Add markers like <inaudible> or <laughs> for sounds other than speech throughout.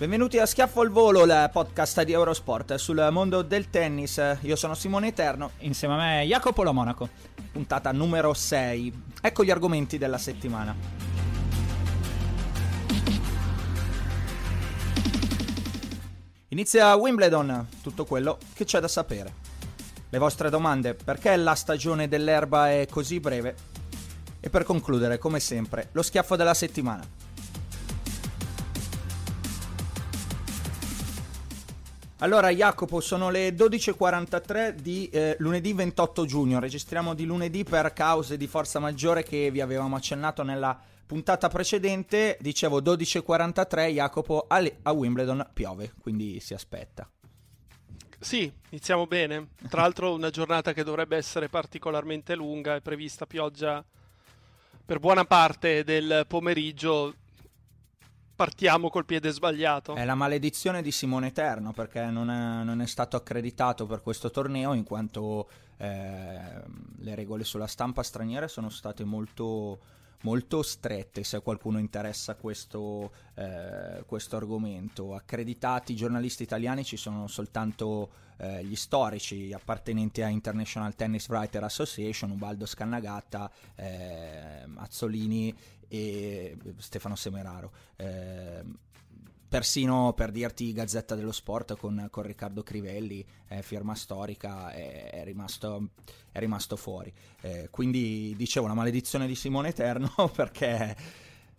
Benvenuti a Schiaffo al Volo, il podcast di Eurosport sul mondo del tennis. Io sono Simone Eterno. Insieme a me Jacopo La Monaco. Puntata numero 6. Ecco gli argomenti della settimana. Inizia Wimbledon, tutto quello che c'è da sapere. Le vostre domande, perché la stagione dell'erba è così breve? E per concludere, come sempre, lo schiaffo della settimana. Allora Jacopo, sono le 12.43 di eh, lunedì 28 giugno, registriamo di lunedì per cause di forza maggiore che vi avevamo accennato nella puntata precedente, dicevo 12.43, Jacopo a, a Wimbledon piove, quindi si aspetta. Sì, iniziamo bene. Tra l'altro una giornata che dovrebbe essere particolarmente lunga, è prevista pioggia per buona parte del pomeriggio, partiamo col piede sbagliato. È la maledizione di Simone Eterno perché non è, non è stato accreditato per questo torneo in quanto eh, le regole sulla stampa straniera sono state molto, molto strette se a qualcuno interessa questo, eh, questo argomento. Accreditati giornalisti italiani ci sono soltanto eh, gli storici appartenenti a International Tennis Writer Association, Ubaldo Scannagatta, eh, Azzolini e Stefano Semeraro. Eh, persino per dirti Gazzetta dello Sport con, con Riccardo Crivelli, eh, firma storica, è, è, rimasto, è rimasto, fuori. Eh, quindi dicevo la maledizione di Simone Eterno <laughs> perché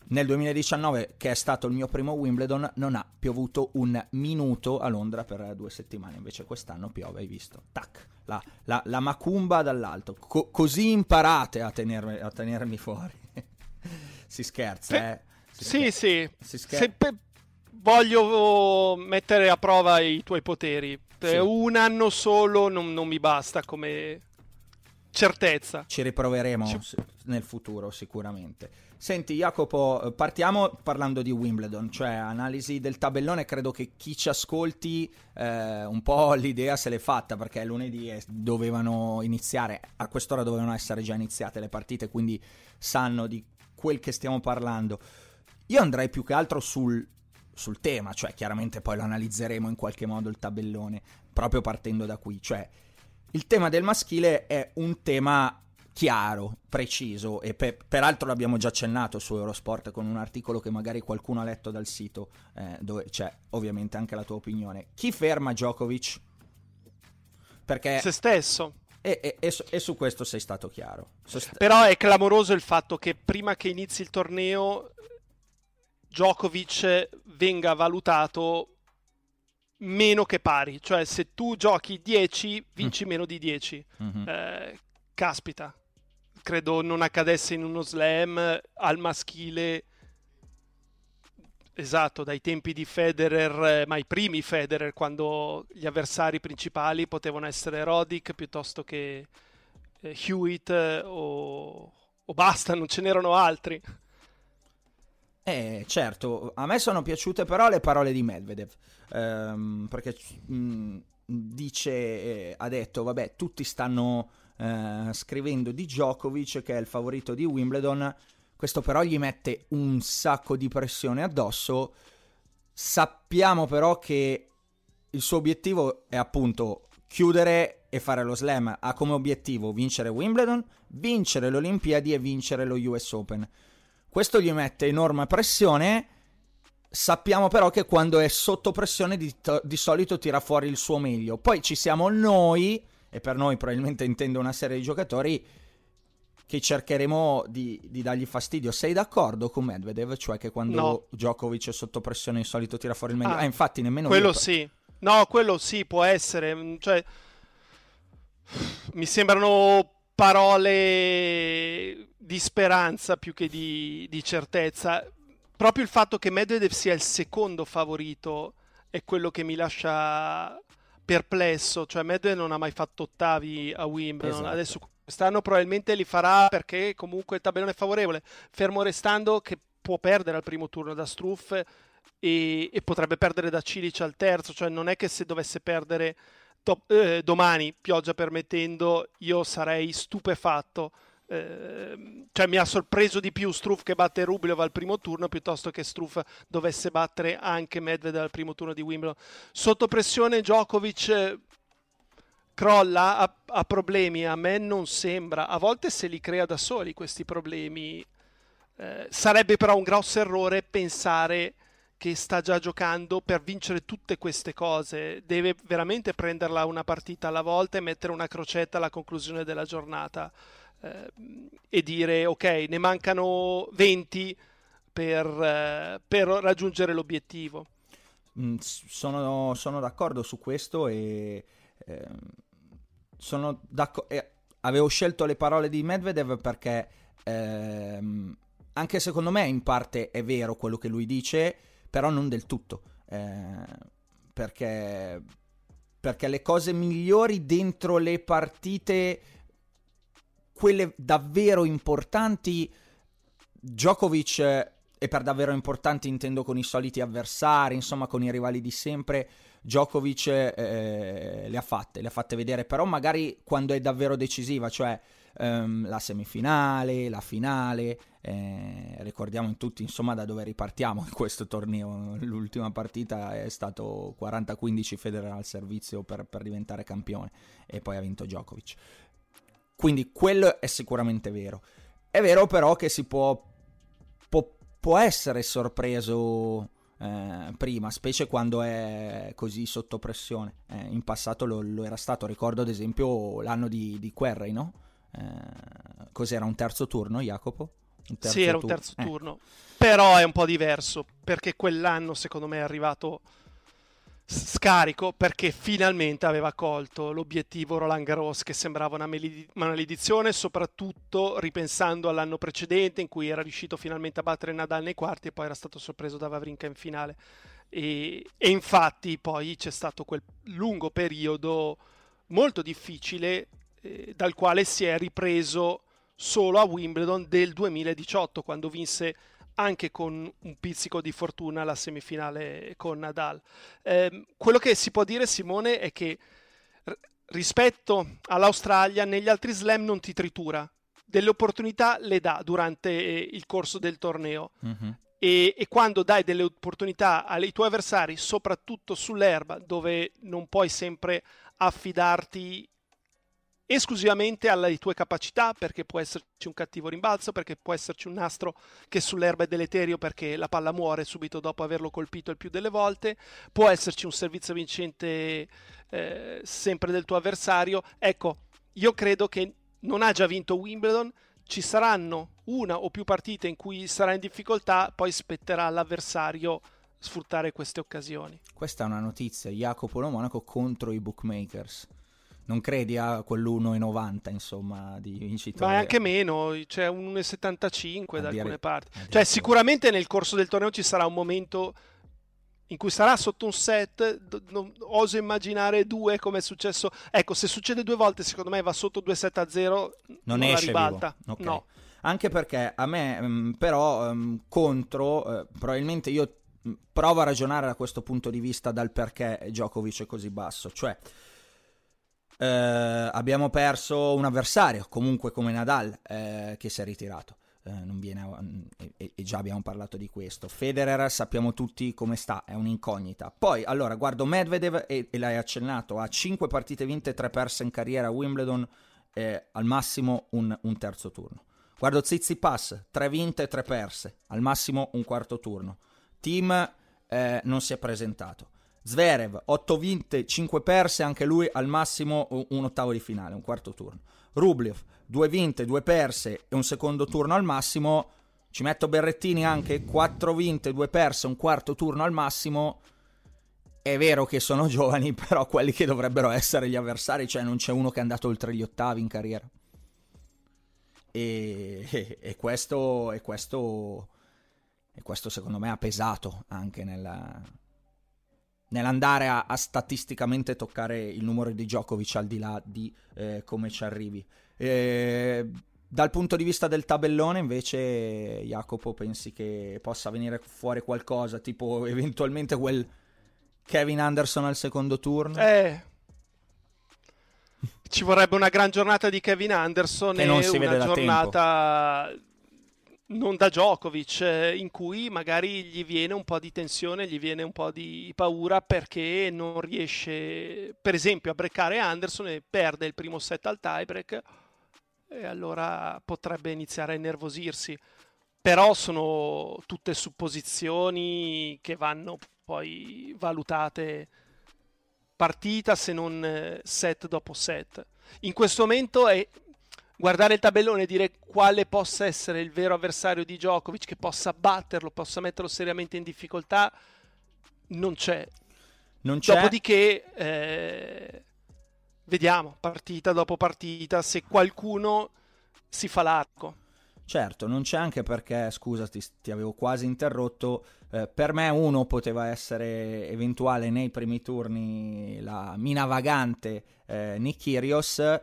nel 2019, che è stato il mio primo Wimbledon, non ha piovuto un minuto a Londra per due settimane, invece quest'anno piove, hai visto? Tac, la, la, la macumba dall'alto, Co- così imparate a, tenermi, a tenermi fuori. <laughs> si scherza, Pe- eh. Si sì, scherza. sì. Si scherza. Pe- voglio mettere a prova i tuoi poteri. Sì. Un anno solo non, non mi basta come certezza. Ci riproveremo Ci- nel futuro sicuramente. Senti Jacopo, eh, partiamo parlando di Wimbledon, cioè analisi del tabellone, credo che chi ci ascolti eh, un po' l'idea se l'è fatta perché lunedì eh, dovevano iniziare, a quest'ora dovevano essere già iniziate le partite, quindi sanno di quel che stiamo parlando. Io andrei più che altro sul, sul tema, cioè chiaramente poi lo analizzeremo in qualche modo il tabellone, proprio partendo da qui, cioè il tema del maschile è un tema chiaro, preciso e pe- peraltro l'abbiamo già accennato su Eurosport con un articolo che magari qualcuno ha letto dal sito eh, dove c'è ovviamente anche la tua opinione. Chi ferma Djokovic? Perché Se stesso. E, e- e su, e su questo sei stato chiaro. Sost- Però è clamoroso il fatto che prima che inizi il torneo Djokovic venga valutato meno che pari. Cioè se tu giochi 10 vinci meno di 10. Mhm. Eh, caspita, credo non accadesse in uno slam al maschile. Esatto, dai tempi di Federer, eh, ma i primi Federer, quando gli avversari principali potevano essere Roddick piuttosto che eh, Hewitt eh, o, o basta, non ce n'erano altri. Eh, certo, a me sono piaciute però le parole di Medvedev, ehm, perché mh, dice, eh, ha detto, vabbè, tutti stanno eh, scrivendo di Djokovic che è il favorito di Wimbledon, questo però gli mette un sacco di pressione addosso. Sappiamo però che il suo obiettivo è appunto chiudere e fare lo slam. Ha come obiettivo vincere Wimbledon, vincere le Olimpiadi e vincere lo US Open. Questo gli mette enorme pressione. Sappiamo però che quando è sotto pressione di, to- di solito tira fuori il suo meglio. Poi ci siamo noi, e per noi probabilmente intendo una serie di giocatori, che cercheremo di, di, dargli fastidio. Sei d'accordo con Medvedev? Cioè che quando no. Djokovic è sotto pressione di solito tira fuori il meglio? Ah, ah infatti nemmeno quello io... sì. No, quello sì, può essere. Cioè, mi sembrano parole di speranza più che di, di certezza. Proprio il fatto che Medvedev sia il secondo favorito è quello che mi lascia perplesso. Cioè, Medvedev non ha mai fatto ottavi a Wimbledon. Esatto. Adesso quest'anno probabilmente li farà perché comunque il tabellone è favorevole. Fermo restando che può perdere al primo turno da Struff e, e potrebbe perdere da Cilic al terzo. Cioè, non è che se dovesse perdere to- eh, domani, pioggia permettendo, io sarei stupefatto Ehm, cioè mi ha sorpreso di più Struff che batte Rublev al primo turno piuttosto che Struff dovesse battere anche Medvedev al primo turno di Wimbledon. Sotto pressione Djokovic eh, crolla, ha, ha, problemi, a me non sembra, a volte se li crea da soli questi problemi. Eh, sarebbe però un grosso errore pensare che sta già giocando per vincere tutte queste cose, deve veramente prenderla una partita alla volta e mettere una crocetta alla conclusione della giornata eh, e dire ok, ne mancano 20 per, eh, per raggiungere l'obiettivo. Mm, sono, sono, d'accordo su questo e eh, sono d'accordo. avevo scelto le parole di Medvedev perché ehm, anche secondo me in parte è vero quello che lui dice, però non del tutto. Eh, perché, perché le cose migliori dentro le partite quelle davvero importanti, Djokovic, e per davvero importanti intendo con i soliti avversari, insomma con i rivali di sempre, Djokovic eh, le ha fatte, le ha fatte vedere, però magari quando è davvero decisiva, cioè ehm, la semifinale, la finale, eh, ricordiamo in tutti insomma da dove ripartiamo in questo torneo, l'ultima partita è stato 40-15 Federer al servizio per, per diventare campione e poi ha vinto Djokovic. Quindi quello è sicuramente vero. È vero però che si può, può, può essere sorpreso eh, prima, specie quando è così sotto pressione. Eh, in passato lo, lo, era stato, ricordo ad esempio l'anno di, di Querrey, no? Eh, cos'era un terzo turno, Jacopo? sì, era un terzo tu- eh. turno. Però è un po' diverso, perché quell'anno secondo me è arrivato scarico perché finalmente aveva colto l'obiettivo Roland Garros che sembrava una maledizione, soprattutto ripensando all'anno precedente in cui era riuscito finalmente a battere Nadal nei quarti e poi era stato sorpreso da Vavrinka in finale. E, e infatti poi c'è stato quel lungo periodo molto difficile eh, dal quale si è ripreso solo a Wimbledon del 2018 quando vinse anche con un pizzico di fortuna la semifinale con Nadal. Eh, quello che si può dire, Simone, è che r- rispetto all'Australia, negli altri slam non ti tritura, delle opportunità le dà durante eh, il corso del torneo. Mm-hmm. E, e, quando dai delle opportunità ai tuoi avversari, soprattutto sull'erba, dove non puoi sempre affidarti esclusivamente alle tue capacità, perché può esserci un cattivo rimbalzo, perché può esserci un nastro che sull'erba è deleterio perché la palla muore subito dopo averlo colpito il più delle volte, può esserci un servizio vincente eh, sempre del tuo avversario. Ecco, io credo che non ha già vinto Wimbledon, ci saranno una o più partite in cui sarà in difficoltà, poi spetterà all'avversario sfruttare queste occasioni. Questa è una notizia, Jacopo Lo Monaco contro i bookmakers non credi a quell'1,90 insomma di vincitore? Ma anche meno, c'è un 1,75 da alcune parti. Cioè sicuramente nel corso del torneo ci sarà un momento in cui sarà sotto un set, oso immaginare due come è successo. Ecco, se succede due volte secondo me va sotto 2-7 a 0, non, non esce la ribalta. Okay. No. Anche perché a me, um, però, um, contro, uh, probabilmente io prova a ragionare da questo punto di vista dal perché Djokovic è così basso. Cioè, eh, abbiamo perso un avversario, comunque come Nadal, eh, che si è ritirato. Eh, viene, e, e, già abbiamo parlato di questo. Federer sappiamo tutti come sta, è un'incognita. Poi, allora, guardo Medvedev e, e l'hai accennato, ha 5 partite vinte e 3 perse in carriera a Wimbledon, eh, al massimo un, un terzo turno. Guardo Zizipas, 3 vinte e 3 perse, al massimo un quarto turno. Team eh, non si è presentato. Zverev, 8 vinte, 5 perse, anche lui al massimo un ottavo di finale, un quarto turno. Rublev, 2 vinte, 2 perse e un secondo turno al massimo. Ci metto Berrettini anche, 4 vinte, 2 perse, un quarto turno al massimo. È vero che sono <laughs> giovani, però quelli che dovrebbero essere gli avversari, cioè non c'è uno che è andato oltre gli ottavi in carriera. E, e, e questo, e questo e questo secondo me ha pesato anche nella, nell'andare a, a, statisticamente toccare il numero di Djokovic al di là di eh, come ci arrivi. E, dal punto di vista del tabellone, invece, Jacopo, pensi che possa venire fuori qualcosa, tipo eventualmente quel Kevin Anderson al secondo turno? Eh. Ci vorrebbe una gran giornata di Kevin Anderson che e non si una giornata tempo non da Djokovic, eh, in cui magari gli viene un po' di tensione, gli viene un po' di paura perché non riesce, per esempio, a breccare Anderson e perde il primo set al tiebreak e allora potrebbe iniziare a innervosirsi. Però sono tutte supposizioni che vanno poi valutate partita se non eh, set dopo set. In questo momento è guardare il tabellone e dire quale possa essere il vero avversario di Djokovic che possa batterlo, possa metterlo seriamente in difficoltà, non c'è. Non c'è. Dopodiché, eh, vediamo partita dopo partita se qualcuno si fa l'arco. Certo, non c'è anche perché, scusa, ti, ti avevo quasi interrotto. Eh, per me, uno poteva essere eventuale nei primi turni la mina vagante eh, eh,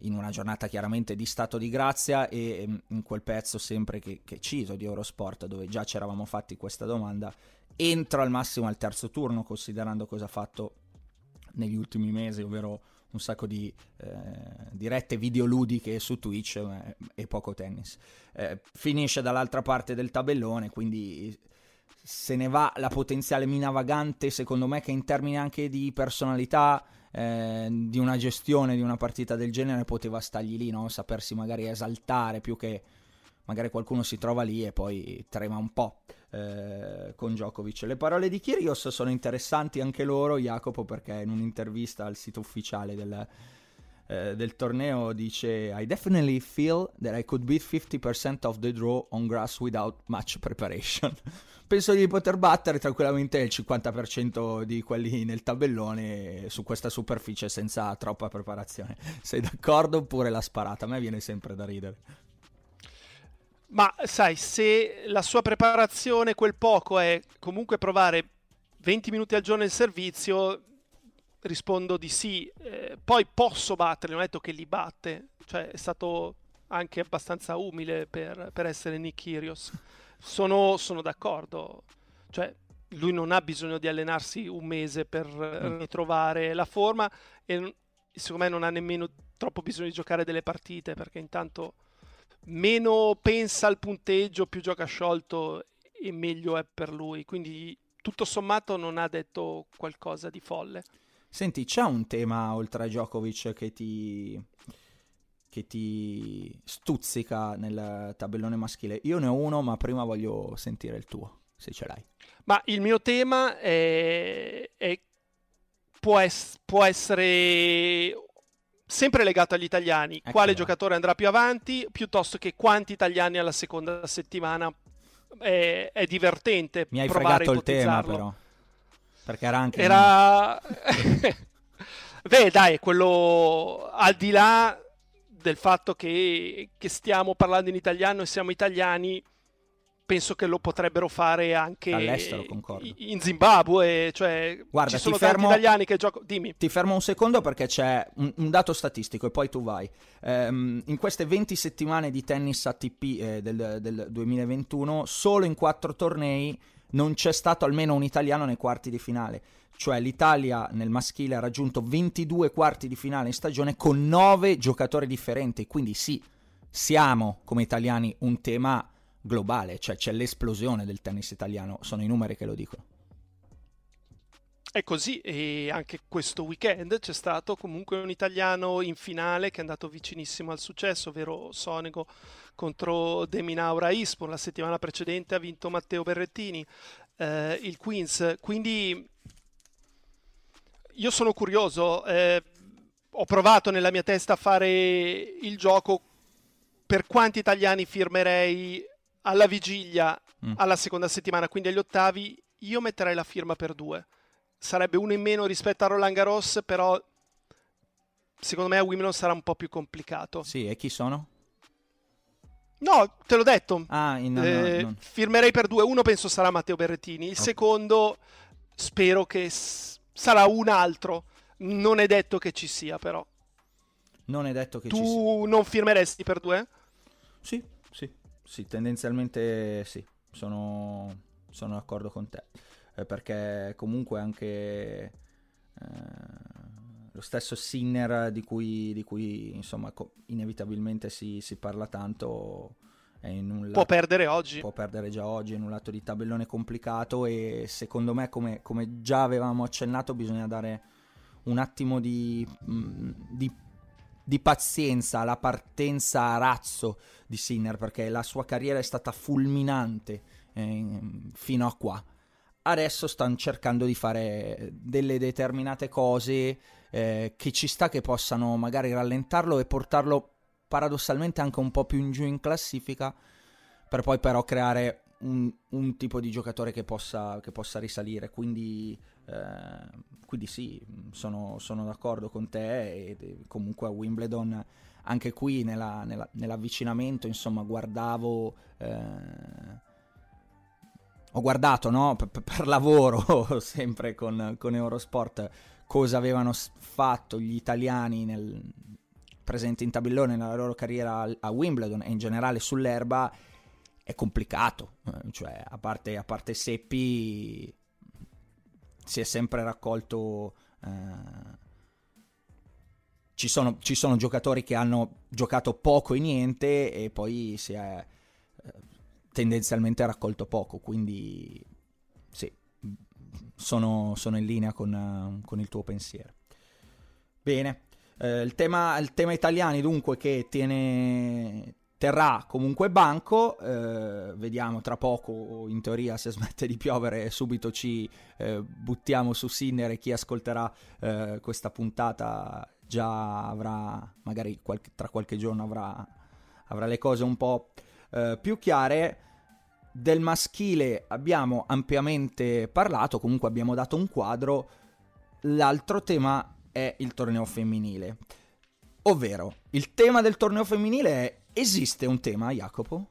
in una giornata chiaramente di stato di grazia e ehm, in quel pezzo sempre che, che cito di Eurosport dove già ci eravamo fatti questa domanda entra al massimo al terzo turno considerando cosa ha fatto negli ultimi mesi ovvero un sacco di eh, dirette videoludiche su Twitch eh, e poco tennis. Eh, finisce dall'altra parte del tabellone, quindi se ne va la potenziale mina vagante, secondo me che in termini anche di personalità eh, di una gestione di una partita del genere poteva stargli lì, no? sapersi magari esaltare più che magari qualcuno si trova lì e poi trema un po' eh, con Djokovic. Le parole di Kyrgios sono interessanti anche loro, Jacopo, perché in un'intervista al sito ufficiale del, eh, del torneo dice I definitely feel that I could beat 50% of the draw on grass without much preparation <laughs> penso di poter battere tranquillamente il 50% di quelli nel tabellone su questa superficie senza troppa preparazione. <laughs> Sei d'accordo oppure la sparata? A me viene sempre da ridere. Ma sai, se la sua preparazione, quel poco, è comunque provare 20 minuti al giorno il servizio, rispondo di sì. Eh, poi posso batterli, non ho detto che li batte, cioè è stato anche abbastanza umile per, per essere Nick Kyrgios. Sono, sono d'accordo. Cioè, lui non ha bisogno di allenarsi un mese per mm. ritrovare la forma e secondo me non ha nemmeno troppo bisogno di giocare delle partite perché intanto meno pensa al punteggio, più gioca sciolto e meglio è per lui. Quindi tutto sommato non ha detto qualcosa di folle. Senti, c'è un tema oltre a Djokovic che ti che ti stuzzica nel tabellone maschile. Io ne ho uno, ma prima voglio sentire il tuo, se ce l'hai. Ma il mio tema è, è può, es- può, essere sempre legato agli italiani. Ecco Quale là. giocatore andrà più avanti, piuttosto che quanti italiani alla seconda settimana. È, è divertente. Mi hai fregato il tema, però. Perché era anche. Era. <laughs> Beh, dai, quello al di là del fatto che, che, stiamo parlando in italiano e siamo italiani, penso che lo potrebbero fare anche all'estero, concordo. in Zimbabwe. Cioè, Guarda, ci sono fermo, tanti italiani che giocano. Dimmi. Ti fermo un secondo perché c'è un, un dato statistico e poi tu vai. Um, in queste 20 settimane di tennis ATP eh, del, del 2021, solo in 4 tornei non c'è stato almeno un italiano nei quarti di finale. Cioè l'Italia nel maschile ha raggiunto 22 quarti di finale in stagione con 9 giocatori differenti. Quindi sì, siamo come italiani un tema globale, cioè c'è l'esplosione del tennis italiano, sono i numeri che lo dicono. È così e anche questo weekend c'è stato comunque un italiano in finale che è andato vicinissimo al successo, ovvero Sonego contro Deminaura Ispon. La settimana precedente ha vinto Matteo Berrettini, eh, il Queens. Quindi io sono curioso, eh, ho provato nella mia testa a fare il gioco per quanti italiani firmerei alla vigilia, mm. alla seconda settimana, quindi agli ottavi, io metterei la firma per due sarebbe uno in meno rispetto a Roland Garros, però secondo me a Wimbledon sarà un po' più complicato. Sì, e chi sono? No, te l'ho detto. Ah, in, no, eh, no, Firmerei per due. Uno penso sarà Matteo Berrettini. Il okay. secondo spero che s- sarà un altro. Non è detto che ci sia, però. Non è detto che tu ci sia. Tu non firmeresti per due? Sì, sì, sì, tendenzialmente sì. Sono, sono d'accordo con te eh, perché comunque anche eh, lo stesso Sinner di cui, di cui insomma inevitabilmente si, si, parla tanto lato, può perdere oggi. può perdere già oggi in un lato di tabellone complicato e secondo me come, come già avevamo accennato bisogna dare un attimo di, mm, di, di pazienza alla partenza a razzo di Sinner perché la sua carriera è stata fulminante eh, fino a qua adesso stanno cercando di fare delle determinate cose eh, che ci sta che possano magari rallentarlo e portarlo paradossalmente anche un po' più in giù in classifica per poi però creare un, un tipo di giocatore che possa, che possa risalire. Quindi, eh, quindi sì sono, sono, d'accordo con te e, e, comunque a Wimbledon anche qui nella, nella, nell'avvicinamento insomma guardavo eh, ho guardato no, per, per, lavoro, <laughs> sempre con, con, Eurosport, cosa avevano fatto gli italiani nel, presenti in tabellone nella loro carriera a Wimbledon e in generale sull'erba, è complicato. Eh, cioè, a parte, a parte Seppi, si è sempre raccolto... Eh, ci sono, ci sono, giocatori che hanno giocato poco e niente e poi si è tendenzialmente raccolto poco, quindi sì, sono, sono in linea con, con, il tuo pensiero. Bene, eh, il, tema, il, tema, italiani dunque che tiene, terrà comunque banco, eh, vediamo tra poco, in teoria se smette di piovere subito ci eh, buttiamo su Sinner e chi ascolterà eh, questa puntata già avrà, magari qualche, tra qualche giorno avrà, avrà le cose un po' eh, più chiare. Del maschile abbiamo ampiamente parlato, comunque abbiamo dato un quadro. L'altro tema è il torneo femminile. Ovvero, il tema del torneo femminile è esiste un tema, Jacopo?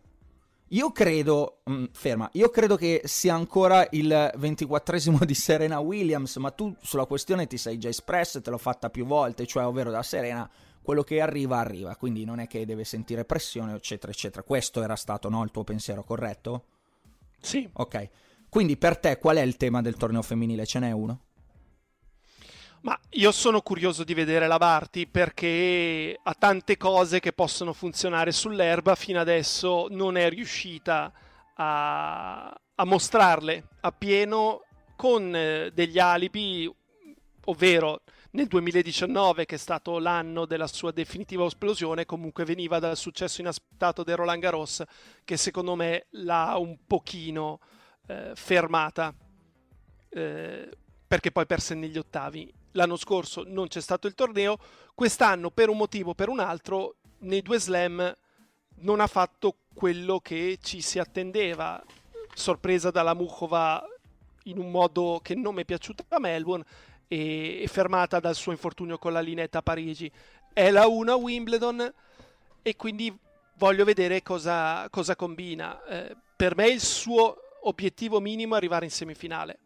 Io credo, mh, mm, ferma, io credo che sia ancora il 24esimo di Serena Williams, ma tu sulla questione ti sei già espresso te l'ho fatta più volte, cioè ovvero da Serena quello che arriva arriva, quindi non è che deve sentire pressione, eccetera, eccetera. Questo era stato no, il tuo pensiero, corretto? Sì. Ok. Quindi per te qual è il tema del torneo femminile? Ce n'è uno? Ma io sono curioso di vedere la Barty perché ha tante cose che possono funzionare sull'erba, fino adesso non è riuscita a, a mostrarle appieno con eh, degli alibi, ovvero nel 2019, che è stato l'anno della sua definitiva esplosione, comunque veniva dal successo inaspettato del Roland Garros, che secondo me l'ha un pochino eh, fermata, eh, perché poi perse negli ottavi. L'anno scorso non c'è stato il torneo, quest'anno per un motivo o per un altro, nei due slam non ha fatto quello che ci si attendeva, sorpresa dalla Mukhova in un modo che non mi è piaciuto a Melbourne e, e fermata dal suo infortunio con la linetta a Parigi. È la 1 a Wimbledon e quindi voglio vedere cosa, cosa combina. Eh, per me il suo obiettivo minimo è arrivare in semifinale.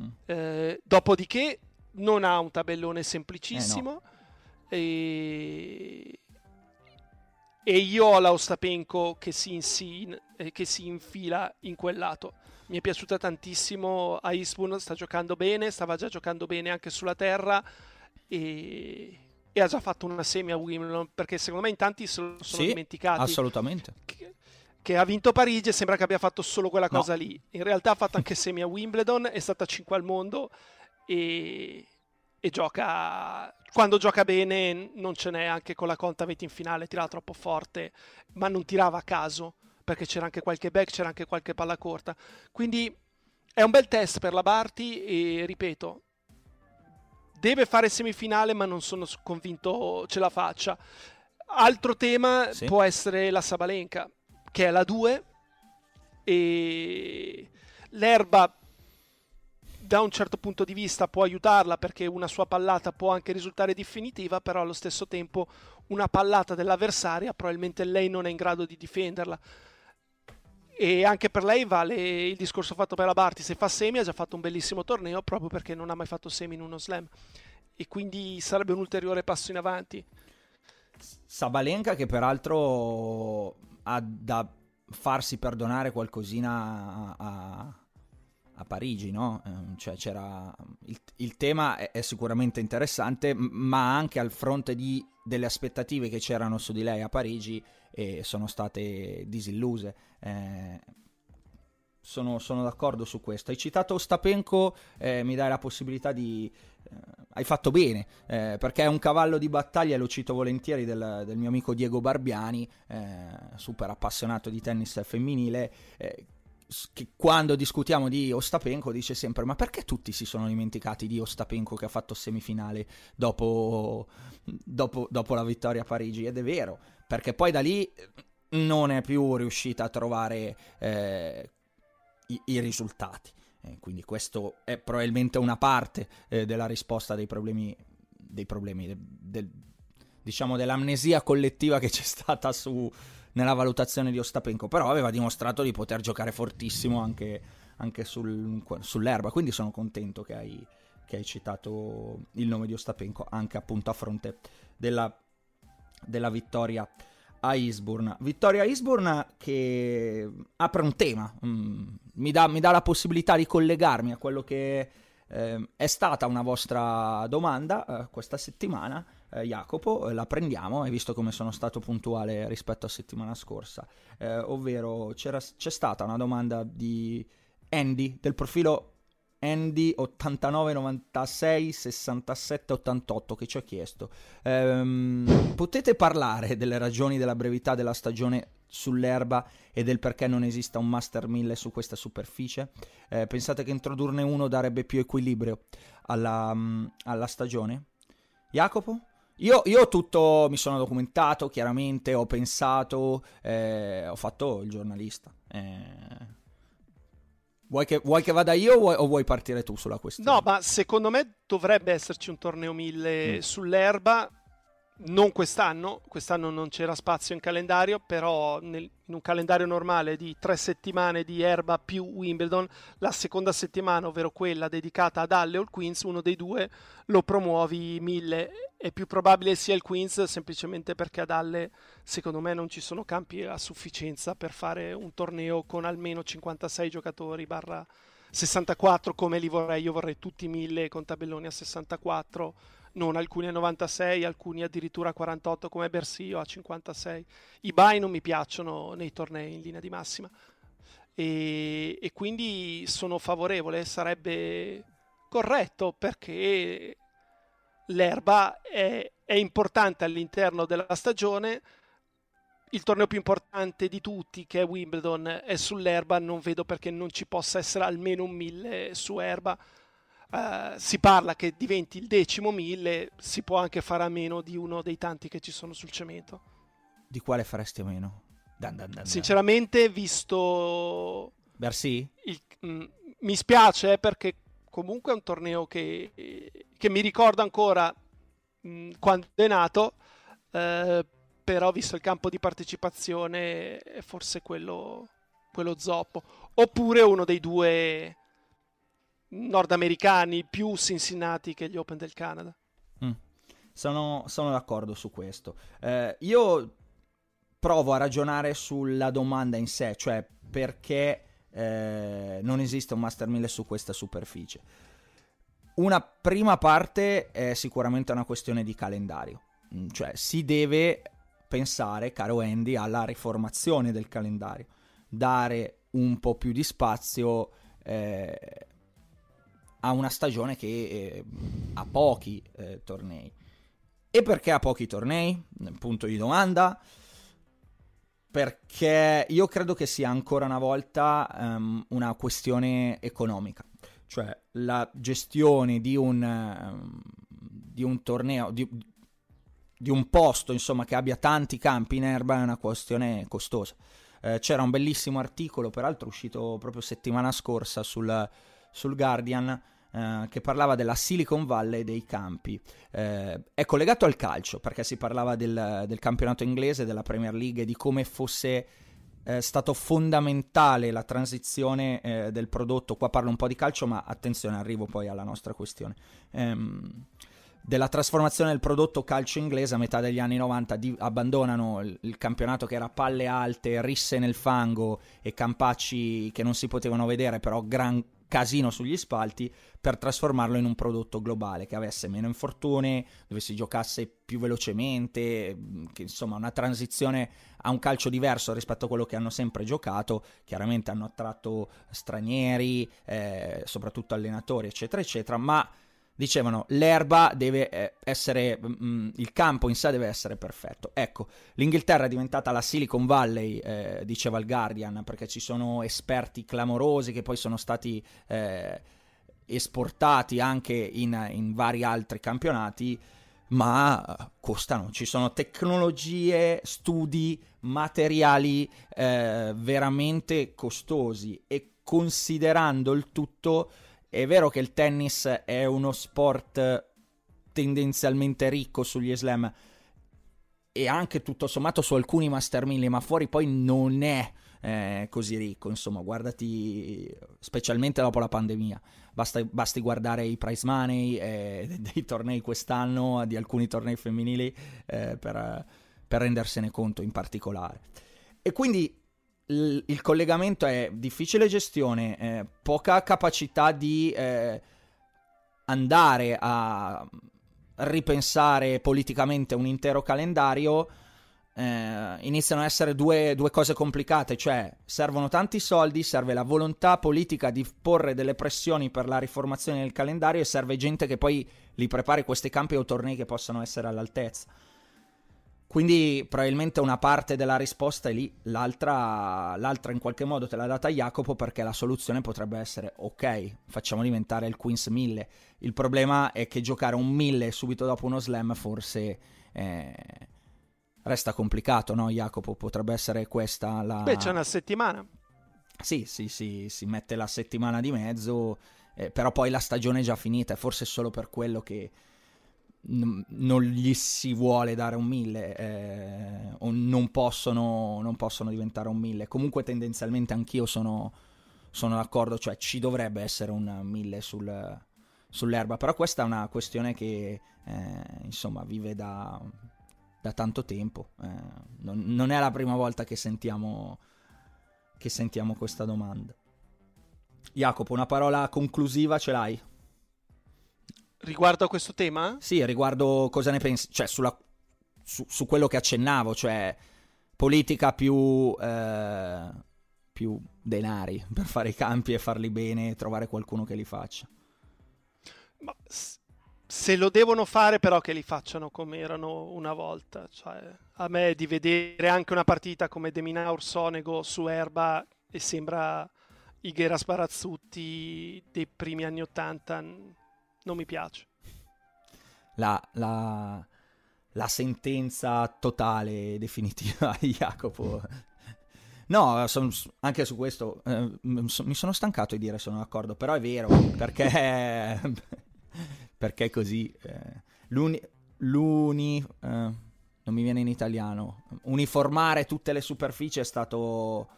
Mm. Eh, dopodiché non ha un tabellone semplicissimo eh no. e... e, io ho la Ostapenko che si, insin... Eh, che si infila in quel lato. Mi è piaciuta tantissimo a Eastbourne, sta giocando bene, stava già giocando bene anche sulla terra e, e ha già fatto una semi a Wimbledon perché secondo me in tanti se lo sono sì, dimenticati. Assolutamente. Che, che, ha vinto Parigi e sembra che abbia fatto solo quella cosa no. lì. In realtà ha fatto anche semi a Wimbledon, è stata 5 al mondo e, e gioca quando gioca bene non ce n'è anche con la Contaveit in finale tirava troppo forte ma non tirava a caso perché c'era anche qualche back c'era anche qualche palla corta quindi è un bel test per la Barty e ripeto deve fare semifinale ma non sono convinto ce la faccia altro tema sì. può essere la Sabalenka che è la 2 e l'erba da un certo punto di vista può aiutarla perché una sua pallata può anche risultare definitiva, però allo stesso tempo una pallata dell'avversaria probabilmente lei non è in grado di difenderla. E anche per lei vale il discorso fatto per la Barti, se fa semi ha già fatto un bellissimo torneo proprio perché non ha mai fatto semi in uno slam e quindi sarebbe un ulteriore passo in avanti. Sabalenka che peraltro ha da farsi perdonare qualcosina a, a a Parigi, no? Ehm, cioè c'era il, il tema è, è, sicuramente interessante, ma anche al fronte di, delle aspettative che c'erano su di lei a Parigi e sono state disilluse. Eh, sono, sono, d'accordo su questo. Hai citato Ostapenko, eh, mi dai la possibilità di... Eh, hai fatto bene, eh, perché è un cavallo di battaglia, lo cito volentieri, del, del mio amico Diego Barbiani, eh, super appassionato di tennis femminile, eh, che quando discutiamo di Ostapenko dice sempre ma perché tutti si sono dimenticati di Ostapenko che ha fatto semifinale dopo, dopo, dopo la vittoria a Parigi? Ed è vero perché poi da lì non è più riuscita a trovare eh, i, i, risultati. Eh, quindi questo è probabilmente una parte eh, della risposta dei problemi dei problemi del, del, diciamo dell'amnesia collettiva che c'è stata su nella valutazione di Ostapenko, però aveva dimostrato di poter giocare fortissimo anche, anche sul, sull'erba, quindi sono contento che hai, che hai, citato il nome di Ostapenko anche appunto a fronte della, della vittoria a Eastbourne. Vittoria a Eastbourne che apre un tema, mm, mi, dà, mi, dà, la possibilità di collegarmi a quello che eh, è stata una vostra domanda eh, questa settimana eh, Jacopo, eh, la prendiamo, hai visto come sono stato puntuale rispetto a settimana scorsa, eh, ovvero c'è stata una domanda di Andy del profilo Andy 89 96 67 88 che ci ha chiesto. Ehm, potete parlare delle ragioni della brevità della stagione sull'erba e del perché non esista un Master 1000 su questa superficie? Eh, pensate che introdurne uno darebbe più equilibrio alla, alla stagione? Jacopo? Io, io, tutto mi sono documentato, chiaramente ho pensato, eh, ho fatto il giornalista. Eh, vuoi, che, vuoi, che, vada io o vuoi, o vuoi, partire tu sulla questione? No, ma secondo me dovrebbe esserci un torneo 1000 mm. sull'erba non quest'anno, quest'anno non c'era spazio in calendario, però nel, in un calendario normale di tre settimane di erba più Wimbledon, la seconda settimana, ovvero quella dedicata ad Halle o il Queens, uno dei due lo promuovi mille. È più probabile sia il Queens semplicemente perché ad Halle secondo me non ci sono campi a sufficienza per fare un torneo con almeno 56 giocatori barra 64 come li vorrei, io vorrei tutti mille con tabelloni a 64 non alcuni a 96, alcuni addirittura a 48 come Bersio a 56. I buy non mi piacciono nei tornei in linea di massima e, e quindi sono favorevole, sarebbe corretto perché l'erba è, è importante all'interno della stagione il torneo più importante di tutti, che è Wimbledon, è sull'erba. Non vedo perché non ci possa essere almeno un 1000 su erba. Uh, si parla che diventi il decimo mille, si può anche fare a meno di uno dei tanti che ci sono sul cemento. Di quale faresti a meno? Dan, dan, dan, Sinceramente, visto... Bersi? Il, mm, mi spiace eh, perché comunque è un torneo che, che mi ricorda ancora mh, mm, quando è nato, eh, però visto il campo di partecipazione è forse quello, quello zoppo. Oppure uno dei due nordamericani più Cincinnati che gli Open del Canada. Mm. Sono, sono, d'accordo su questo. Eh, io provo a ragionare sulla domanda in sé, cioè perché eh, non esiste un Master 1000 su questa superficie. Una prima parte è sicuramente una questione di calendario, mm, cioè si deve pensare, caro Andy, alla riformazione del calendario, dare un po' più di spazio eh, a una stagione che eh, ha pochi eh, tornei. E perché ha pochi tornei? Punto di domanda. Perché io credo che sia ancora una volta um, una questione economica. Cioè la gestione di un, um, di un torneo, di, di, un posto insomma che abbia tanti campi in erba è una questione costosa. Eh, c'era un bellissimo articolo, peraltro uscito proprio settimana scorsa sul, sul Guardian, eh, che parlava della Silicon Valley dei campi. Eh, è collegato al calcio, perché si parlava del, del, campionato inglese, della Premier League e di come fosse eh, stato fondamentale la transizione eh, del prodotto. Qua parlo un po' di calcio, ma attenzione, arrivo poi alla nostra questione. Ehm, della trasformazione del prodotto calcio inglese a metà degli anni 90 di- abbandonano il, il, campionato che era palle alte, risse nel fango e campacci che non si potevano vedere, però gran casino sugli spalti per trasformarlo in un prodotto globale che avesse meno infortuni, dove si giocasse più velocemente, che insomma una transizione a un calcio diverso rispetto a quello che hanno sempre giocato, chiaramente hanno attratto stranieri, eh, soprattutto allenatori eccetera eccetera, ma dicevano l'erba deve eh, essere, mh, mm, il campo in sé deve essere perfetto. Ecco, l'Inghilterra è diventata la Silicon Valley, eh, diceva il Guardian, perché ci sono esperti clamorosi che poi sono stati eh, esportati anche in, in, vari altri campionati, ma costano. Ci sono tecnologie, studi, materiali eh, veramente costosi e considerando il tutto è vero che il tennis è uno sport tendenzialmente ricco sugli slam e anche tutto sommato su alcuni Master 1000, ma fuori poi non è eh, così ricco. Insomma, guardati, specialmente dopo la pandemia, basta, basti guardare i prize money eh, <laughs> dei tornei quest'anno, di alcuni tornei femminili, eh, per, per rendersene conto in particolare. E quindi il, il collegamento è difficile gestione, eh, poca capacità di eh, andare a ripensare politicamente un intero calendario. Eh, iniziano a essere due, due, cose complicate, cioè servono tanti soldi, serve la volontà politica di porre delle pressioni per la riformazione del calendario e serve gente che poi li prepari questi campi o tornei che possano essere all'altezza. Quindi probabilmente una parte della risposta è lì, l'altra, l'altra in qualche modo te l'ha data Jacopo perché la soluzione potrebbe essere ok, facciamo diventare il Queens 1000. Il problema è che giocare un 1000 subito dopo uno slam forse eh, resta complicato, no Jacopo? Potrebbe essere questa la... Beh, c'è una settimana. Sì, sì, sì, si mette la settimana di mezzo, eh, però poi la stagione è già finita, è forse solo per quello che non gli si vuole dare un 1000 eh, o non possono, non possono, diventare un 1000 comunque tendenzialmente anch'io sono, sono d'accordo cioè ci dovrebbe essere un 1000 sul, sull'erba però questa è una questione che eh, insomma vive da, da tanto tempo eh, non, non, è la prima volta che sentiamo che sentiamo questa domanda. Jacopo una parola conclusiva ce l'hai? Riguardo a questo tema? Sì, riguardo cosa ne pensi, cioè sulla, su, su, quello che accennavo, cioè politica più, eh, più denari <laughs> per fare i campi e farli bene e trovare qualcuno che li faccia. Ma se lo devono fare però che li facciano come erano una volta, cioè a me di vedere anche una partita come Deminaur Sonego su Erba e sembra Ighera Sparazzutti dei primi anni Ottanta non mi piace. La, la, la sentenza totale, definitiva <laughs> di Jacopo. No, son, anche su questo eh, mi sono stancato di dire sono d'accordo, però è vero, perché, <laughs> perché così. Eh, l'uni, l'uni eh, non mi viene in italiano, uniformare tutte le superfici è stato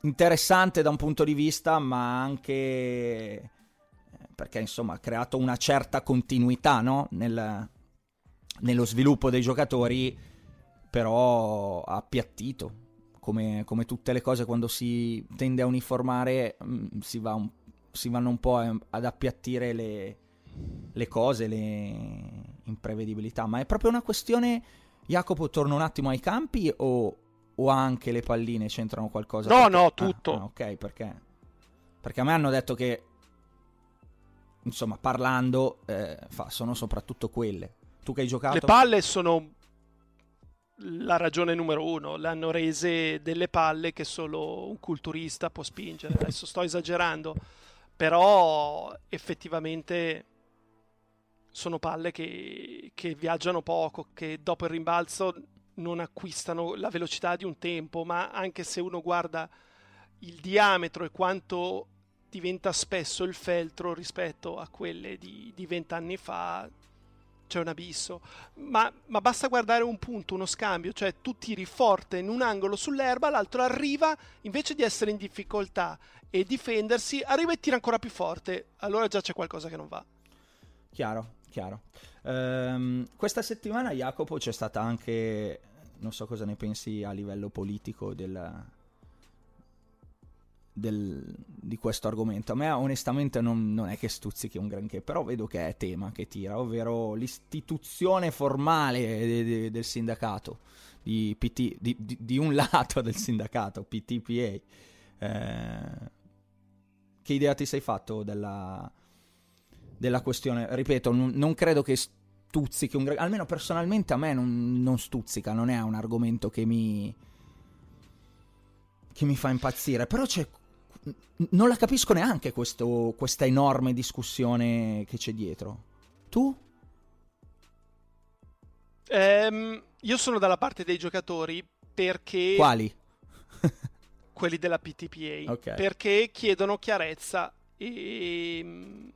interessante da un punto di vista, ma anche perché insomma ha creato una certa continuità no? Nel, nello sviluppo dei giocatori, però ha appiattito come, come, tutte le cose quando si tende a uniformare mm, si, va un, si, vanno un po' ad appiattire le, le cose, le imprevedibilità, ma è proprio una questione, Jacopo, torna un attimo ai campi o, o anche le palline c'entrano qualcosa? No, perché... no, tutto. Ah, ah, ok, perché? Perché a me hanno detto che, insomma, parlando, eh, fa, sono soprattutto quelle. Tu che hai giocato? Le palle sono la ragione numero uno. Le hanno rese delle palle che solo un culturista può spingere. Adesso sto esagerando, però effettivamente sono palle che, che viaggiano poco, che dopo il rimbalzo non acquistano la velocità di un tempo, ma anche se uno guarda il diametro e quanto diventa spesso il feltro rispetto a quelle di vent'anni fa, c'è un abisso. Ma, ma, basta guardare un punto, uno scambio, cioè tu tiri forte in un angolo sull'erba, l'altro arriva, invece di essere in difficoltà e difendersi, arriva e tira ancora più forte, allora già c'è qualcosa che non va. Chiaro, chiaro. Um, questa settimana, Jacopo, c'è stata anche, non so cosa ne pensi a livello politico del, del, di questo argomento. A me onestamente non, non, è che stuzzichi un granché, però vedo che è tema che tira, ovvero l'istituzione formale de, de, del sindacato, di, PT, di, di, di, un <laughs> lato del sindacato, PTPA. Eh, che idea ti sei fatto della, della questione? Ripeto, non, non credo che stuzzichi un granché, almeno personalmente a me non, non stuzzica, non è un argomento che mi che mi fa impazzire. Però c'è non la capisco neanche questo, questa enorme discussione che c'è dietro. Tu? Um, io sono dalla parte dei giocatori perché... Quali? <laughs> quelli della PTPA. Okay. Perché chiedono chiarezza e,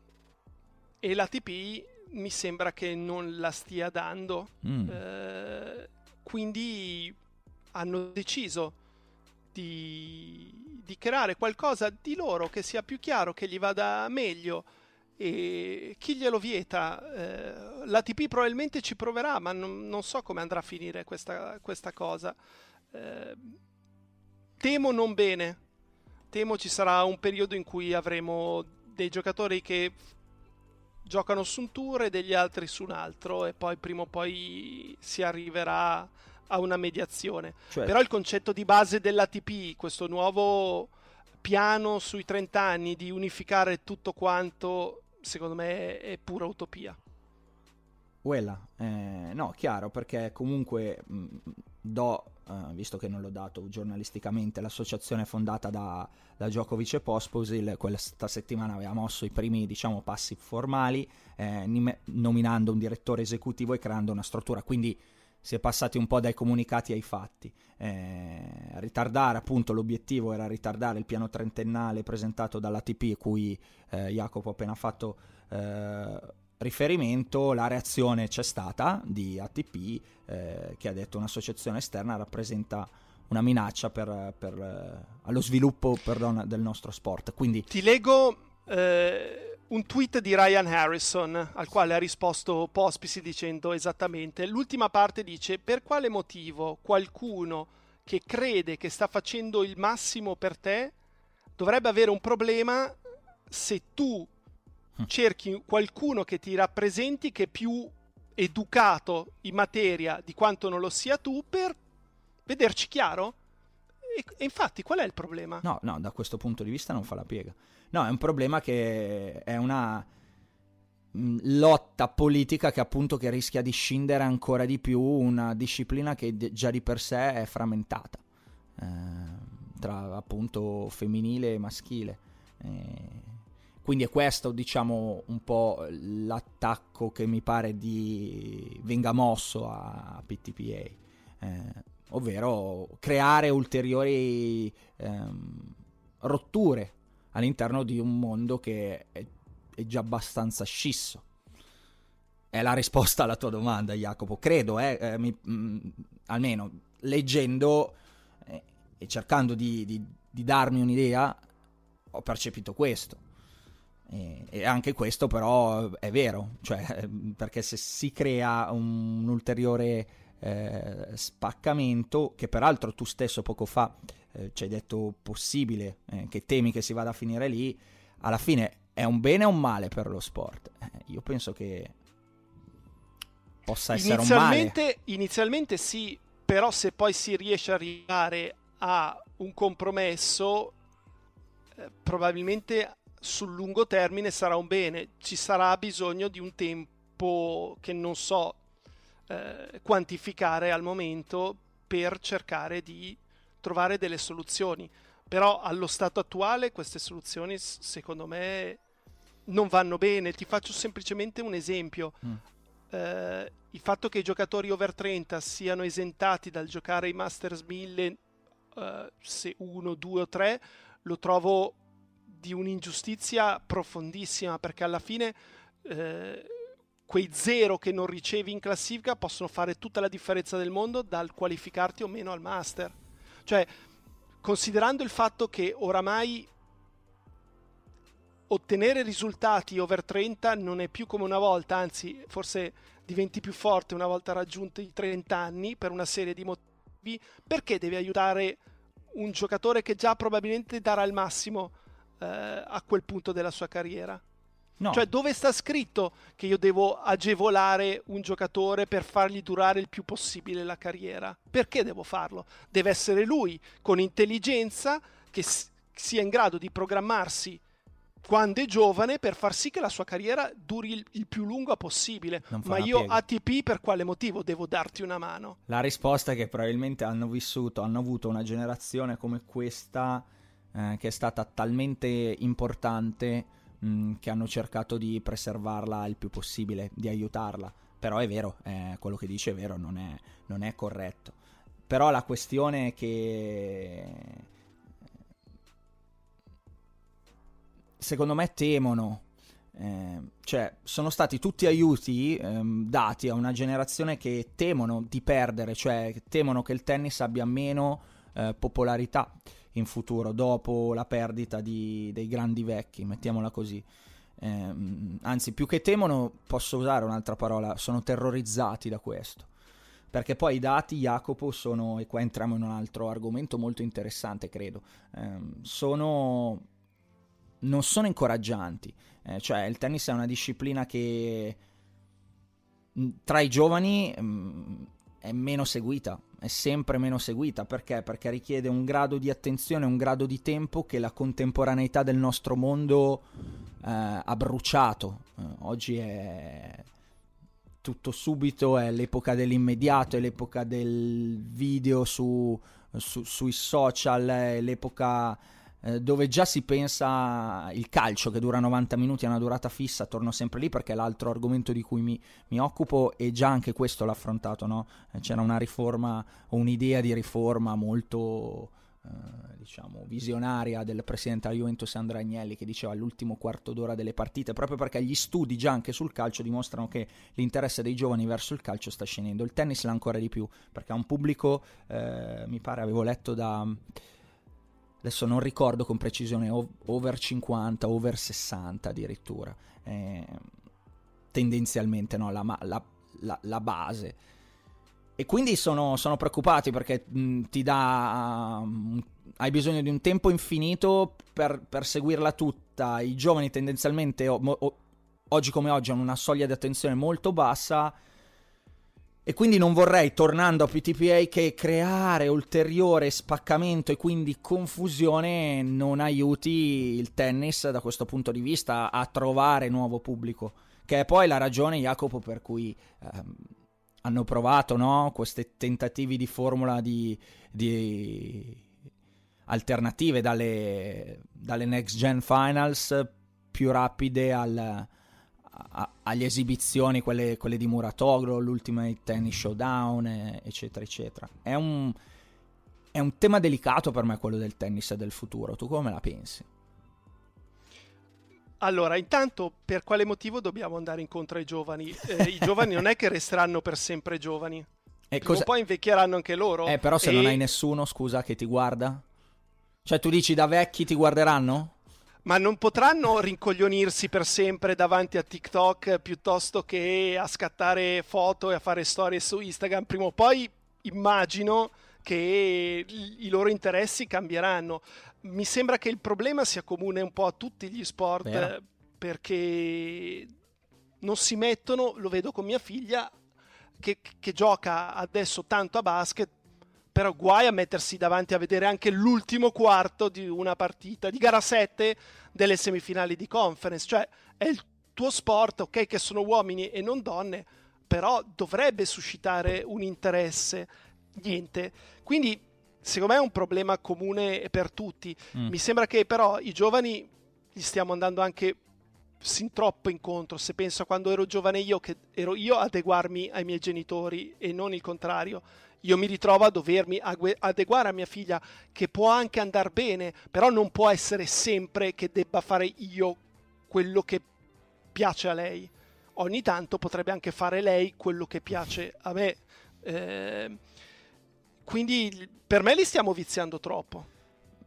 e l'ATP mi sembra che non la stia dando. Mm. Uh, quindi hanno deciso di, di creare qualcosa di loro che sia più chiaro, che gli vada meglio e chi glielo vieta? Eh, L'ATP probabilmente ci proverà, ma non, non, so come andrà a finire questa, questa cosa. Eh, temo non bene. Temo ci sarà un periodo in cui avremo dei giocatori che giocano su un tour e degli altri su un altro e poi prima o poi si arriverà a una mediazione. Cioè... Però il concetto di base dell'ATP, questo nuovo piano sui 30 anni di unificare tutto quanto, secondo me è pura utopia. Quella, eh, no, chiaro, perché comunque mh, do, eh, visto che non l'ho dato giornalisticamente, l'associazione fondata da, da Djokovic e Pospisil questa settimana aveva mosso i primi, diciamo, passi formali, eh, nominando un direttore esecutivo e creando una struttura, quindi si è passati un po' dai comunicati ai fatti. Eh, ritardare, appunto, l'obiettivo era ritardare il piano trentennale presentato dall'ATP, cui eh, Jacopo ha appena fatto eh, riferimento. La reazione c'è stata di ATP, eh, che ha detto un'associazione esterna rappresenta una minaccia per, per, eh, allo sviluppo perdona, del nostro sport. Quindi, Ti leggo eh, un tweet di Ryan Harrison al quale ha risposto Pospisi dicendo esattamente l'ultima parte dice per quale motivo qualcuno che crede che sta facendo il massimo per te dovrebbe avere un problema se tu hm. cerchi qualcuno che ti rappresenti che è più educato in materia di quanto non lo sia tu per vederci chiaro? E, e infatti qual è il problema? No, no, da questo punto di vista non fa la piega. No, è un problema che è una mm, lotta politica che appunto che rischia di scindere ancora di più una disciplina che già di per sé è frammentata eh, tra appunto femminile e maschile. Eh, quindi è questo, diciamo, un po' l'attacco che mi pare di venga mosso a PTPA, eh, ovvero creare ulteriori ehm, rotture all'interno di un mondo che è, è già abbastanza scisso. È la risposta alla tua domanda, Jacopo. Credo, eh, eh mi, mh, mm, almeno leggendo eh, e cercando di, di, di, darmi un'idea, ho percepito questo. E, anche questo però è vero, cioè, <laughs> perché se si crea un, un ulteriore eh, spaccamento, che peraltro tu stesso poco fa eh, ci hai detto possibile, eh, che temi che si vada a finire lì, alla fine è un bene o un male per lo sport? Eh, io penso che possa essere un male. Inizialmente sì, però se poi si riesce a arrivare a un compromesso, eh, probabilmente sul lungo termine sarà un bene. Ci sarà bisogno di un tempo che non so eh, quantificare al momento per cercare di trovare delle soluzioni. Però allo stato attuale queste soluzioni secondo me non vanno bene. Ti faccio semplicemente un esempio. Mm. Eh, il fatto che i giocatori over 30 siano esentati dal giocare i Masters 1000 eh, se uno, due o tre lo trovo di un'ingiustizia profondissima perché alla fine eh, quei zero che non ricevi in classifica possono fare tutta la differenza del mondo dal qualificarti o meno al Master. Cioè, considerando il fatto che oramai ottenere risultati over 30 non è più come una volta, anzi forse diventi più forte una volta raggiunti i 30 anni per una serie di motivi, perché devi aiutare un giocatore che già probabilmente darà il massimo eh, a quel punto della sua carriera? No. Cioè, dove sta scritto che io devo agevolare un giocatore per fargli durare il più possibile la carriera? Perché devo farlo? Deve essere lui, con intelligenza, che sia in grado di programmarsi quando è giovane per far sì che la sua carriera duri il, il più lungo possibile. Ma io piega. ATP per quale motivo devo darti una mano? La risposta è che probabilmente hanno vissuto, hanno avuto una generazione come questa eh, che è stata talmente importante mm, che hanno cercato di preservarla il più possibile, di aiutarla. Però è vero, eh, quello che dice è vero, non è, non è corretto. Però la questione è che secondo me temono. Eh, cioè, sono stati tutti aiuti ehm, dati a una generazione che temono di perdere, cioè temono che il tennis abbia meno eh, popolarità in futuro dopo la perdita di, dei grandi vecchi, mettiamola così. Eh, anzi, più che temono, posso usare un'altra parola, sono terrorizzati da questo. Perché poi i dati, Jacopo, sono, e qua entriamo in un altro argomento molto interessante, credo, ehm, sono, non sono incoraggianti. Eh, cioè, il tennis è una disciplina che tra i giovani mh, è meno seguita, è sempre meno seguita. Perché? Perché richiede un grado di attenzione, un grado di tempo che la contemporaneità del nostro mondo eh, ha bruciato. Eh, oggi è tutto subito, è l'epoca dell'immediato, è l'epoca del video su, su, sui social, è l'epoca eh, dove già si pensa il calcio che dura 90 minuti a una durata fissa, torno sempre lì perché è l'altro argomento di cui mi, mi occupo e già anche questo l'ha affrontato, no? eh, c'era una riforma o un'idea di riforma molto... Uh, diciamo visionaria del presidente della Juventus Andrea Agnelli che diceva l'ultimo quarto d'ora delle partite proprio perché gli studi già anche sul calcio dimostrano che l'interesse dei giovani verso il calcio sta scendendo il tennis l'ha ancora di più perché ha un pubblico eh, mi pare avevo letto da adesso non ricordo con precisione, over 50, over 60 addirittura, eh, tendenzialmente no, la, la, la, la, base. E quindi sono, sono preoccupati perché mh, ti dà... Um, hai bisogno di un tempo infinito per, per seguirla tutta. I giovani tendenzialmente, o, o, oggi come oggi, hanno una soglia di attenzione molto bassa e quindi non vorrei, tornando a PTPA, che creare ulteriore spaccamento e quindi confusione non aiuti il tennis da questo punto di vista a trovare nuovo pubblico. Che è poi la ragione, Jacopo, per cui ehm, hanno provato no? questi tentativi di formula di, di alternative dalle, dalle Next Gen Finals più rapide al a, agli esibizioni, quelle, quelle, di Muratoglu, l'Ultimate Tennis Showdown, eh, eccetera, eccetera. È un, è un tema delicato per me quello del tennis e del futuro. Tu come la pensi? Allora, intanto, per quale motivo dobbiamo andare incontro ai giovani? Eh, I <laughs> giovani non è che resteranno per sempre giovani. E cosa... poi invecchieranno anche loro. Eh, però se e... non hai nessuno, scusa, che ti guarda? Cioè, tu dici da vecchi ti guarderanno? Ma non potranno rincoglionirsi per sempre davanti a TikTok piuttosto che a scattare foto e a fare storie su Instagram. Prima o poi immagino che i loro interessi cambieranno. Mi sembra che il problema sia comune un po' a tutti gli sport Vero. perché non si mettono, lo vedo con mia figlia, che, che gioca adesso tanto a basket, però guai a mettersi davanti a vedere anche l'ultimo quarto di una partita di gara 7 delle semifinali di conference, cioè è il tuo sport, ok che sono uomini e non donne, però dovrebbe suscitare un interesse, niente. Quindi secondo me è un problema comune per tutti. Mm. Mi sembra che però i giovani gli stiamo andando anche sin troppo incontro. Se penso a quando ero giovane io, che ero io a adeguarmi ai miei genitori e non il contrario io mi ritrovo a dovermi adeguare a mia figlia, che può anche andare bene, però non può essere sempre che debba fare io quello che piace a lei. Ogni tanto potrebbe anche fare lei quello che piace a me. Eh, quindi per me li stiamo viziando troppo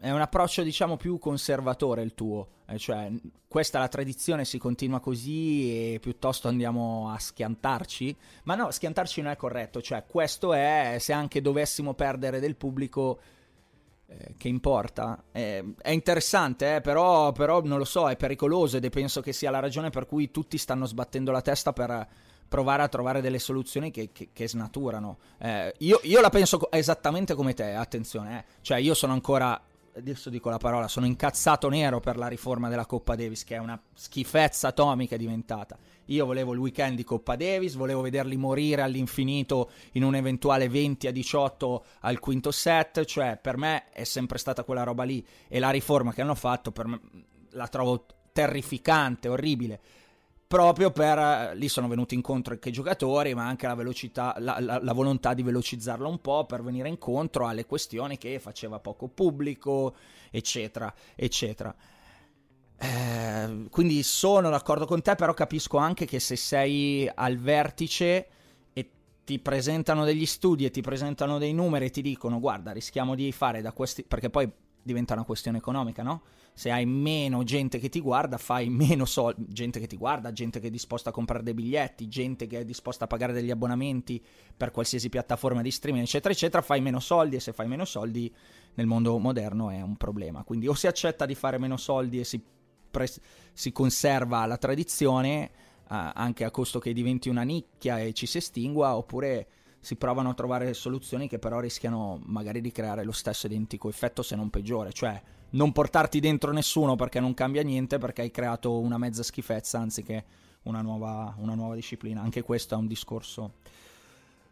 è un approccio diciamo più conservatore il tuo, eh, cioè questa è la tradizione, si continua così e piuttosto andiamo a schiantarci, ma no, schiantarci non è corretto, cioè questo è, se anche dovessimo perdere del pubblico, eh, che importa? Eh, è interessante, eh, però, però non lo so, è pericoloso ed è penso che sia la ragione per cui tutti stanno sbattendo la testa per provare a trovare delle soluzioni che, che, che snaturano. Eh, io, io, la penso esattamente come te, attenzione, eh. cioè io sono ancora adesso dico la parola, sono incazzato nero per la riforma della Coppa Davis, che è una schifezza atomica diventata. Io volevo il weekend di Coppa Davis, volevo vederli morire all'infinito in un eventuale 20 a 18 al quinto set, cioè per me è sempre stata quella roba lì e la riforma che hanno fatto per me la trovo terrificante, orribile proprio per lì sono venuti incontro anche i giocatori, ma anche la velocità, la, la, la, volontà di velocizzarlo un po' per venire incontro alle questioni che faceva poco pubblico, eccetera, eccetera. Eh, quindi sono d'accordo con te, però capisco anche che se sei al vertice e ti presentano degli studi e ti presentano dei numeri e ti dicono guarda rischiamo di fare da questi perché poi diventa una questione economica, no? Se hai meno gente che ti guarda, fai meno soldi, gente che ti guarda, gente che è disposta a comprare dei biglietti, gente che è disposta a pagare degli abbonamenti per qualsiasi piattaforma di streaming, eccetera, eccetera, fai meno soldi e se fai meno soldi nel mondo moderno è un problema. Quindi o si accetta di fare meno soldi e si, pre- si conserva la tradizione, eh, anche a costo che diventi una nicchia e ci si estingua, oppure si provano a trovare soluzioni che però rischiano magari di creare lo stesso identico effetto se non peggiore, cioè non portarti dentro nessuno perché non cambia niente perché hai creato una mezza schifezza anziché una nuova, una nuova disciplina. Anche questo è un discorso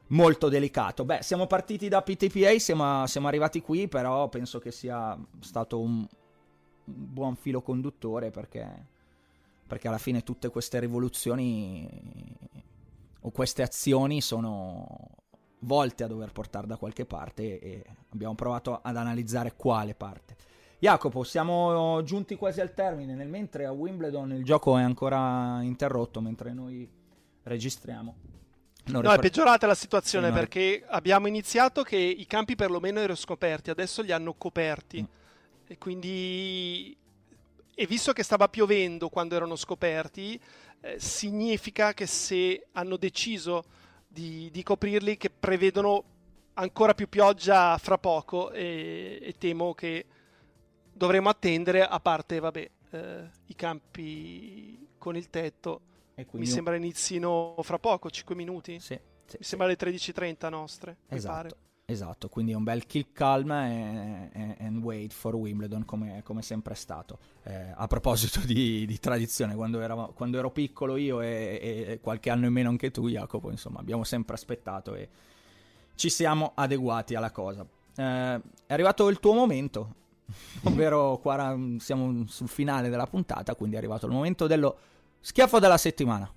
molto delicato. Beh, siamo partiti da PTPA, siamo, siamo arrivati qui, però penso che sia stato un, buon filo conduttore perché, perché alla fine tutte queste rivoluzioni o queste azioni sono volte a dover portare da qualche parte e abbiamo provato ad analizzare quale parte. Jacopo, siamo giunti quasi al termine, nel mentre a Wimbledon il gioco è ancora interrotto mentre noi registriamo. Non no, è peggiorata la situazione sì, perché abbiamo iniziato che i campi perlomeno erano scoperti, adesso li hanno coperti. Mm. E quindi e visto che stava piovendo quando erano scoperti, eh, significa che se hanno deciso di, di, coprirli, che prevedono ancora più pioggia fra poco e, e temo che dovremo attendere, a parte, vabbè, eh, i campi con il tetto. Mi sembra inizino fra poco, 5 minuti. Sì, sì, mi sembra le 13.30 nostre. Esatto. Esatto, quindi è un bel kill calm e, e, and wait for Wimbledon come, come sempre è stato. Eh, a proposito di, di tradizione, quando, eravamo, quando, ero piccolo io e, e, qualche anno in meno anche tu Jacopo, insomma abbiamo sempre aspettato e ci siamo adeguati alla cosa. Eh, è arrivato il tuo momento, <laughs> ovvero qua siamo sul finale della puntata, quindi è arrivato il momento dello schiaffo della settimana.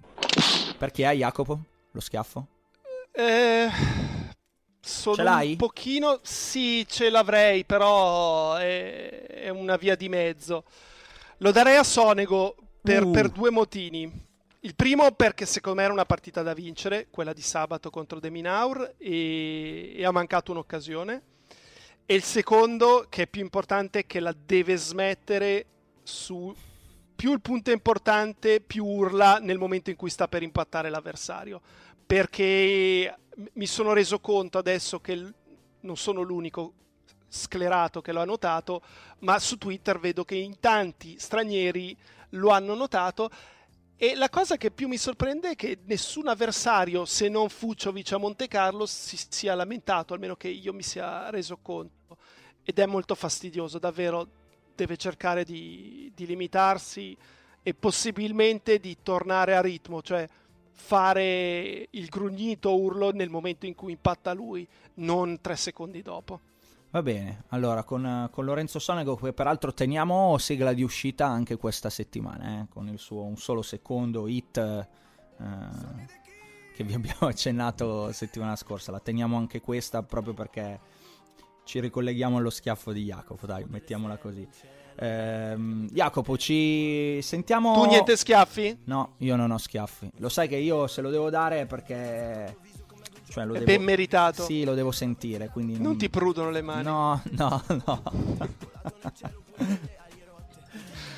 Per chi è Jacopo? Lo schiaffo? Eh sono ce l'hai? un pochino. Sì, ce l'avrei, però è, è una via di mezzo. Lo darei a Sonego per, uh. per, due motivi. Il primo perché secondo me era una partita da vincere, quella di sabato contro De Minaur, e, e ha mancato un'occasione. E il secondo, che è più importante, è che la deve smettere su più il punto è importante, più urla nel momento in cui sta per impattare l'avversario. Perché mi sono reso conto adesso che non sono l'unico sclerato che lo ha notato, ma su Twitter vedo che in tanti stranieri lo hanno notato. E la cosa che più mi sorprende è che nessun avversario, se non Fuciovic a Monte Carlo, si sia lamentato, almeno che io mi sia reso conto. Ed è molto fastidioso, davvero deve cercare di, di limitarsi e possibilmente di tornare a ritmo, cioè fare il grugnito urlo nel momento in cui impatta lui, non tre secondi dopo. Va bene, allora con, con Lorenzo Sonego, che peraltro teniamo sigla di uscita anche questa settimana, eh, con il suo un solo secondo hit eh, che vi abbiamo <laughs> accennato settimana scorsa, la teniamo anche questa proprio perché ci ricolleghiamo allo schiaffo di Jacopo, dai, mettiamola così. Ehm, Jacopo, ci sentiamo. Tu niente schiaffi? No, io non ho schiaffi. Lo sai che io se lo devo dare perché. Cioè, lo È devo... ben meritato. Sì, lo devo sentire. Quindi non... Non ti prudono le mani. No, no, no. <laughs>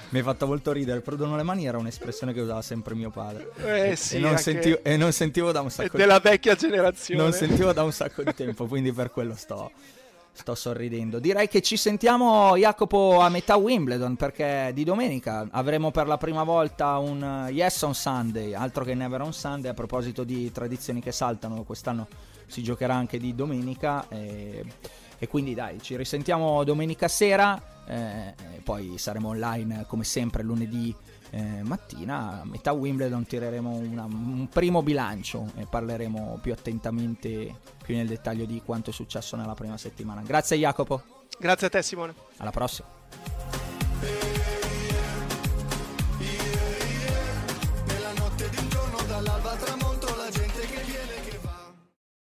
Mi ha fatto molto ridere. Prudono le mani era un'espressione che usava sempre mio padre. Eh sì, e, non sentivo, e non sentivo da un È sacco della di vecchia generazione. Non sentivo da un sacco di tempo, quindi per quello sto, sto sorridendo. Direi che ci sentiamo, Jacopo, a metà Wimbledon, perché di domenica avremo per la prima volta un uh, Yes on Sunday, altro che Never on Sunday. A proposito di tradizioni che saltano, quest'anno si giocherà anche di domenica. E, e quindi dai, ci risentiamo domenica sera. eh, poi saremo online come sempre lunedì eh, mattina. A metà Wimbledon tireremo una- un primo bilancio e parleremo più attentamente, più nel dettaglio di quanto è successo nella prima settimana. Grazie Jacopo, Grazie a te Simone. alla prossima.